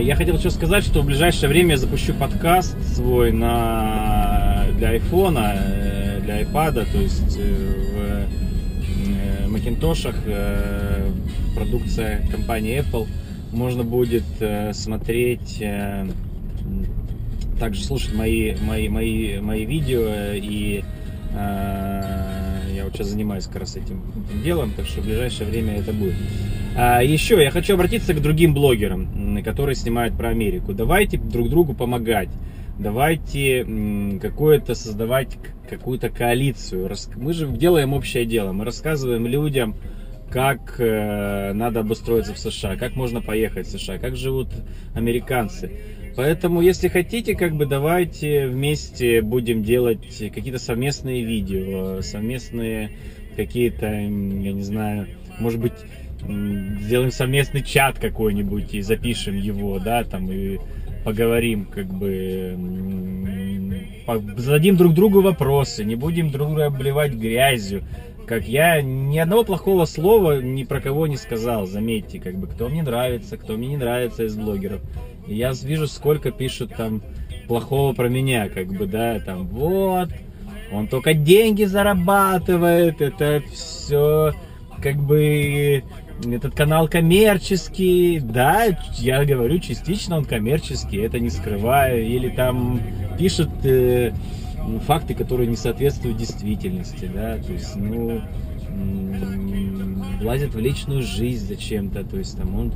Я хотел еще сказать, что в ближайшее время я запущу подкаст свой на для айфона, э, для айпада, то есть э, в э, Макинтошах продукция компании Apple. Можно будет смотреть, также слушать мои, мои, мои, мои видео и я вот сейчас занимаюсь как раз этим делом, так что в ближайшее время это будет. А еще я хочу обратиться к другим блогерам, которые снимают про Америку. Давайте друг другу помогать. Давайте какое-то создавать какую-то коалицию. Мы же делаем общее дело. Мы рассказываем людям, как э, надо обустроиться в США, как можно поехать в США, как живут американцы. Поэтому, если хотите, как бы давайте вместе будем делать какие-то совместные видео, совместные какие-то, я не знаю, может быть, сделаем совместный чат какой-нибудь и запишем его, да, там и поговорим, как бы зададим друг другу вопросы, не будем друг друга обливать грязью. Как я ни одного плохого слова ни про кого не сказал, заметьте, как бы кто мне нравится, кто мне не нравится из блогеров. И я вижу, сколько пишут там плохого про меня, как бы, да, там, вот, он только деньги зарабатывает, это все, как бы, этот канал коммерческий, да, я говорю, частично он коммерческий, это не скрываю, или там пишут э, факты, которые не соответствуют действительности, да, то есть, ну, влазит в личную жизнь зачем-то, то есть там он,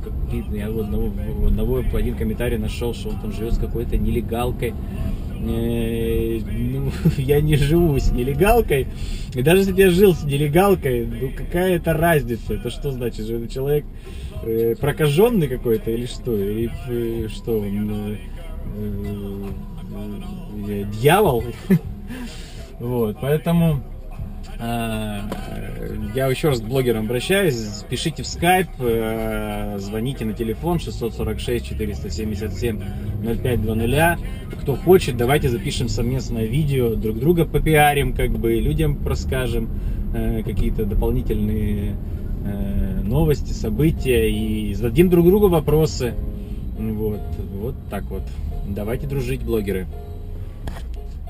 я у одного, у одного один комментарий нашел, что он там живет с какой-то нелегалкой, ну, я не живу с нелегалкой, и даже если я жил с нелегалкой, ну какая это разница, это что значит, что человек э, прокаженный какой-то или что, или э, что он э, э, дьявол, вот, поэтому Э, я еще раз к блогерам обращаюсь. Пишите в Skype, э, звоните на телефон 646 477 0520. Кто хочет, давайте запишем совместное видео, друг друга попиарим, как бы людям расскажем э, какие-то дополнительные новости, события и зададим друг другу вопросы. Вот, вот так вот. Давайте дружить, блогеры.